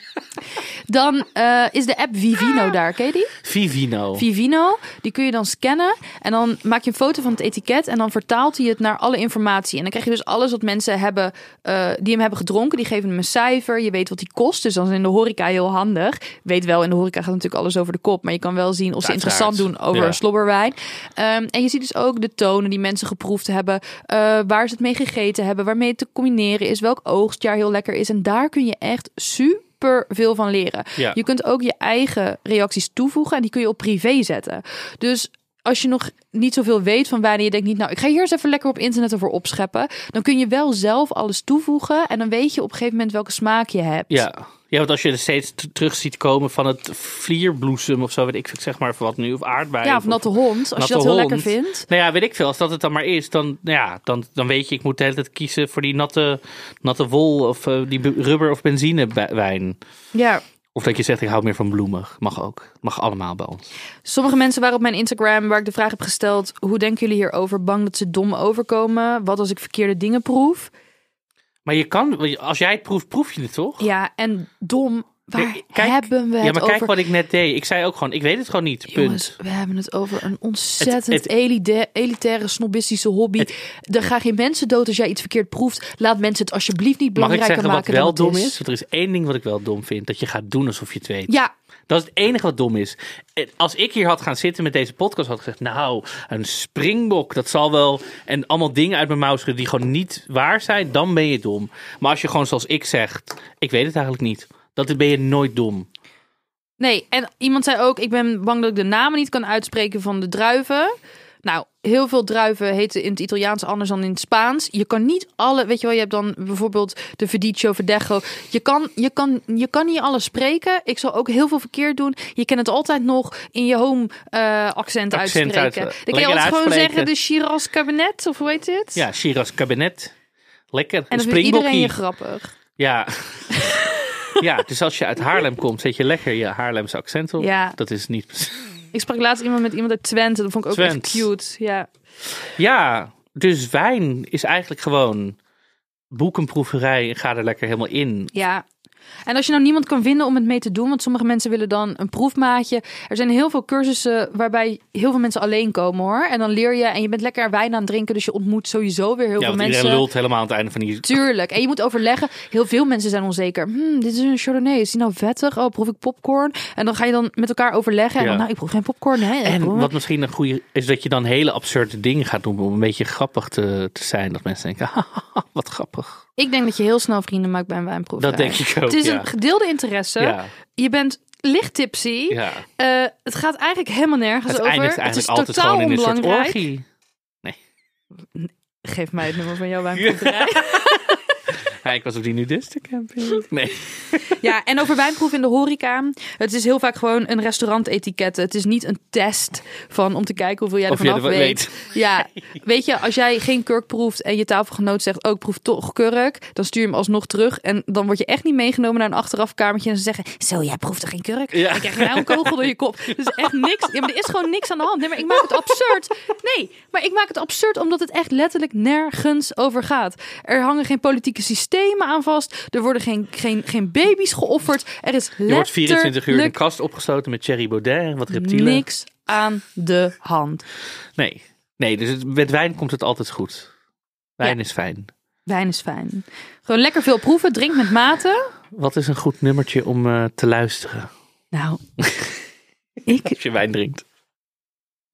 Speaker 2: Dan eh, is de app Vivino daar, ken je die?
Speaker 3: Vivino.
Speaker 2: Vivino, die kun je dan scannen en dan maak je een foto van het etiket en dan vertaalt hij het naar alle informatie. En dan krijg je dus alles wat mensen hebben, eh, die hem hebben gedronken, die geven hem een cijfer. Je weet wat die kost, dus dan is in de horeca heel handig. Weet wel, in de horeca gaat natuurlijk alles over de kop, maar je kan wel zien of ze interessant doen over
Speaker 3: Ja.
Speaker 2: een slobberwijn. Ehm, en je ziet dus ook de tonen die mensen geproefd hebben, eh, waar ze het mee gegeten hebben, waarmee het te combineren is, welk oogstjaar heel lekker is. En daar kun je echt super veel van leren.
Speaker 3: Ja.
Speaker 2: Je kunt ook je eigen reacties toevoegen en die kun je op privé zetten. Dus als je nog niet zoveel weet van en je denkt niet, nou, ik ga hier eens even lekker op internet over opscheppen, dan kun je wel zelf alles toevoegen en dan weet je op een gegeven moment welke smaak je hebt.
Speaker 3: Ja. Ja, want als je er steeds terug ziet komen van het vlierbloesem of zo, weet ik zeg maar wat nu, of aardbei.
Speaker 2: Ja, of natte hond, als je dat heel lekker vindt.
Speaker 3: Nou ja, weet ik veel. Als dat het dan maar is, dan, nou ja, dan, dan weet je, ik moet de hele tijd kiezen voor die natte, natte wol of eh, die be- rubber of benzine bij- wijn.
Speaker 2: Ja,
Speaker 3: Of dat je zegt, ik hou meer van bloemig. Mag ook. Mag allemaal bij ons.
Speaker 2: sommige mensen waren op mijn Instagram waar ik de vraag heb gesteld, hoe denken jullie hierover? Bang dat ze dom overkomen? Wat als ik verkeerde dingen proef?
Speaker 3: Maar je kan, als jij het proeft, proef je het toch?
Speaker 2: Ja, en dom, waar
Speaker 3: Kijk-
Speaker 2: hebben we het
Speaker 3: ja, maar
Speaker 2: over?
Speaker 3: kijk wat ik net deed. Ik zei ook gewoon, ik weet het gewoon niet. Punt.
Speaker 2: We hebben het over een ontzettend
Speaker 3: Het- het-
Speaker 2: elite- elitaire, snobistische hobby. er gaan geen mensen dood als jij iets verkeerd proeft. Laat mensen het alsjeblieft niet
Speaker 3: Mag ik
Speaker 2: belangrijker
Speaker 3: zeggen wat
Speaker 2: maken
Speaker 3: wel dom is? Want er is één ding wat ik wel dom vind. Dat je gaat doen alsof je het weet.
Speaker 2: Ja,
Speaker 3: Dat is het enige wat dom is. Als ik hier had gaan zitten met deze podcast, had ik gezegd: Nou, een springbok, dat zal wel. En allemaal dingen uit mijn mouw schudden die gewoon niet waar zijn, dan ben je dom. Maar als je gewoon zoals ik zegt: Ik weet het eigenlijk niet, dan ben je nooit dom.
Speaker 2: nee. En iemand zei ook, ik ben bang dat ik de namen niet kan uitspreken van de druiven. Nou, heel veel druiven heten in het Italiaans anders dan in het Spaans. Je kan niet alle, weet je wel, je hebt dan bijvoorbeeld de Verdicio, Verdecho. Je kan, je, kan, je kan niet alles spreken. Ik zal ook heel veel verkeerd doen. Je kan het altijd nog in je home eh, accent,
Speaker 3: Accent
Speaker 2: uitspreken.
Speaker 3: uit-
Speaker 2: Dan kan je altijd gewoon zeggen de Shiraz Cabinet, of hoe heet het?
Speaker 3: Ja, Shiraz kabinet. Lekker.
Speaker 2: En dan vindt iedereen je grappig.
Speaker 3: Ja. ja, dus als je uit Haarlem komt, zet je lekker je Haarlemse accent op.
Speaker 2: Ja.
Speaker 3: Dat is niet.
Speaker 2: Ik sprak laatst iemand met iemand uit Twente. Dat vond ik ook
Speaker 3: Twent.
Speaker 2: echt cute. Ja.
Speaker 3: Ja, dus wijn is eigenlijk gewoon boek een proeverij en ga er lekker helemaal in.
Speaker 2: Ja. En als je nou niemand kan vinden om het mee te doen, want sommige mensen willen dan een proefmaatje. Er zijn heel veel cursussen waarbij heel veel mensen alleen komen hoor. En dan leer je en je bent lekker wijn aan het drinken, dus je ontmoet sowieso weer heel
Speaker 3: Ja,
Speaker 2: veel mensen.
Speaker 3: iedereen lult helemaal aan het einde van die...
Speaker 2: Tuurlijk. En je moet overleggen. Heel veel mensen zijn onzeker. Hmm, dit is een Chardonnay. Is die nou vettig? Oh, proef ik popcorn? En dan ga je dan met elkaar overleggen. En
Speaker 3: Ja.
Speaker 2: dan, nou, ik proef geen popcorn. Hè?
Speaker 3: En
Speaker 2: Proef-
Speaker 3: wat misschien een goede is dat je dan hele absurde dingen gaat doen om een beetje grappig te, te zijn. Dat mensen denken, wat grappig.
Speaker 2: Ik denk dat je heel snel vrienden maakt bij een wijnproeverij.
Speaker 3: Dat denk ik ook,
Speaker 2: Het is
Speaker 3: ja.
Speaker 2: een gedeelde interesse.
Speaker 3: Ja,
Speaker 2: Je bent licht tipsy.
Speaker 3: ja.
Speaker 2: Eh, het gaat eigenlijk helemaal nergens
Speaker 3: Het
Speaker 2: over. het is
Speaker 3: altijd
Speaker 2: totaal
Speaker 3: gewoon in een soort
Speaker 2: onbelangrijk.
Speaker 3: orgie.
Speaker 2: Geef mij het nummer van jouw wijnproeverij.
Speaker 3: Ja, ik was op die nudistencamping. Nee.
Speaker 2: ja, en over wijnproef in de horeca. Het is heel vaak gewoon een restaurantetiket. Het is niet een test van om te kijken hoeveel jij ervan af
Speaker 3: er
Speaker 2: weet.
Speaker 3: weet.
Speaker 2: Ja, weet je, als jij geen kurk proeft en je tafelgenoot zegt, oh, ik proef toch kurk, dan stuur je hem alsnog terug. En dan word je echt niet meegenomen naar een achterafkamertje en ze zeggen, zo, jij proeft er geen kurk?
Speaker 3: Ja.
Speaker 2: Krijg je nou een kogel door je kop. Dus echt niks. Ja, maar er is gewoon niks aan de hand. Nee, maar ik maak het absurd. Nee, maar ik maak het absurd omdat het echt letterlijk nergens over gaat. Er hangen geen politieke systemen aan vast. Er worden geen, geen, geen baby's geofferd. Er is
Speaker 3: Je wordt 24 uur in
Speaker 2: letterlijk
Speaker 3: kast opgesloten met Thierry Baudet en wat reptielen.
Speaker 2: niks aan de hand.
Speaker 3: Nee. Nee, dus het- met wijn komt het altijd goed. Wijn
Speaker 2: Ja.
Speaker 3: is fijn.
Speaker 2: Wijn is fijn. Gewoon lekker veel proeven. Drink met mate.
Speaker 3: Wat is een goed nummertje om eh, te luisteren
Speaker 2: Nou, ik...
Speaker 3: als je wijn drinkt?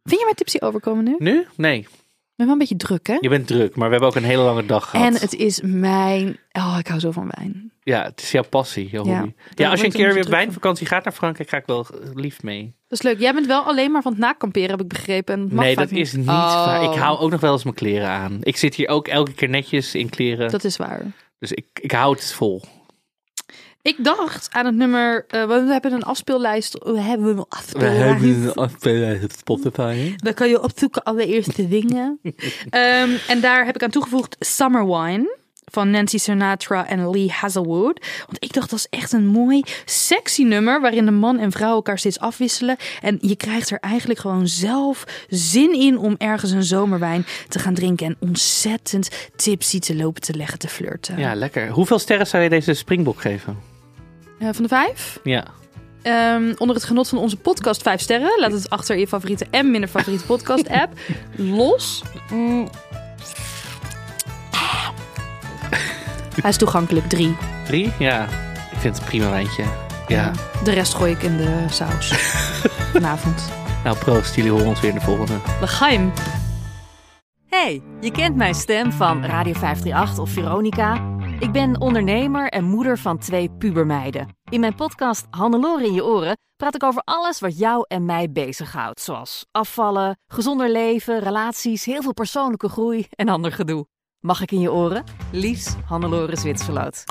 Speaker 2: Vind je mij tipsy overkomen nu?
Speaker 3: Nu? Nee.
Speaker 2: Ben wel een beetje druk, hè?
Speaker 3: Je bent druk, maar we hebben ook een hele lange dag gehad.
Speaker 2: En het is mijn... Oh, ik hou zo van wijn.
Speaker 3: Ja, het is jouw passie, jouw
Speaker 2: Ja.
Speaker 3: hobby.
Speaker 2: Daar
Speaker 3: Ja, als je een keer weer op wijnvakantie gaat naar Frankrijk, ga ik wel lief mee.
Speaker 2: Dat is leuk. Jij bent wel alleen maar van het nakamperen, heb ik begrepen. En
Speaker 3: nee, dat is niet
Speaker 2: Oh,
Speaker 3: waar. Ik hou ook nog wel eens mijn kleren aan. Ik zit hier ook elke keer netjes in kleren.
Speaker 2: Dat is waar.
Speaker 3: Dus ik, ik hou het vol.
Speaker 2: Ik dacht aan het nummer... eh, we hebben een afspeellijst. We hebben een
Speaker 3: We
Speaker 2: afspeellijst.
Speaker 3: hebben een afspeler op Spotify.
Speaker 2: Dan kan je opzoeken allereerste dingen. Ehm, en daar heb ik aan toegevoegd Summer Wine van Nancy Sinatra en Lee Hazelwood. Want ik dacht, dat is echt een mooi, sexy nummer... waarin de man en vrouw elkaar steeds afwisselen. En je krijgt er eigenlijk gewoon zelf zin in... om ergens een zomerwijn te gaan drinken... en ontzettend tipsy te lopen te leggen, te flirten.
Speaker 3: Ja, lekker. Hoeveel sterren zou je deze springbok geven?
Speaker 2: Eh, van de vijf?
Speaker 3: Ja.
Speaker 2: Ehm, onder het genot van onze podcast vijf sterren. Laat het achter in je favoriete en minder favoriete podcast app. Los. Mm. Hij is toegankelijk, drie.
Speaker 3: Drie? Ja. Ik vind het een prima wijntje. Ja.
Speaker 2: De rest gooi ik in de saus. Vanavond.
Speaker 3: Nou, proost. Jullie horen ons weer in de volgende.
Speaker 2: De geheim.
Speaker 4: Hey, je kent mijn stem van Radio 538 of Veronica. Ik ben ondernemer en moeder van twee pubermeiden. In mijn podcast Hannelore in je oren praat ik over alles wat jou en mij bezighoudt. Zoals afvallen, gezonder leven, relaties, heel veel persoonlijke groei en ander gedoe. Mag ik in je oren? Liefs Hannelore Zwitserloot.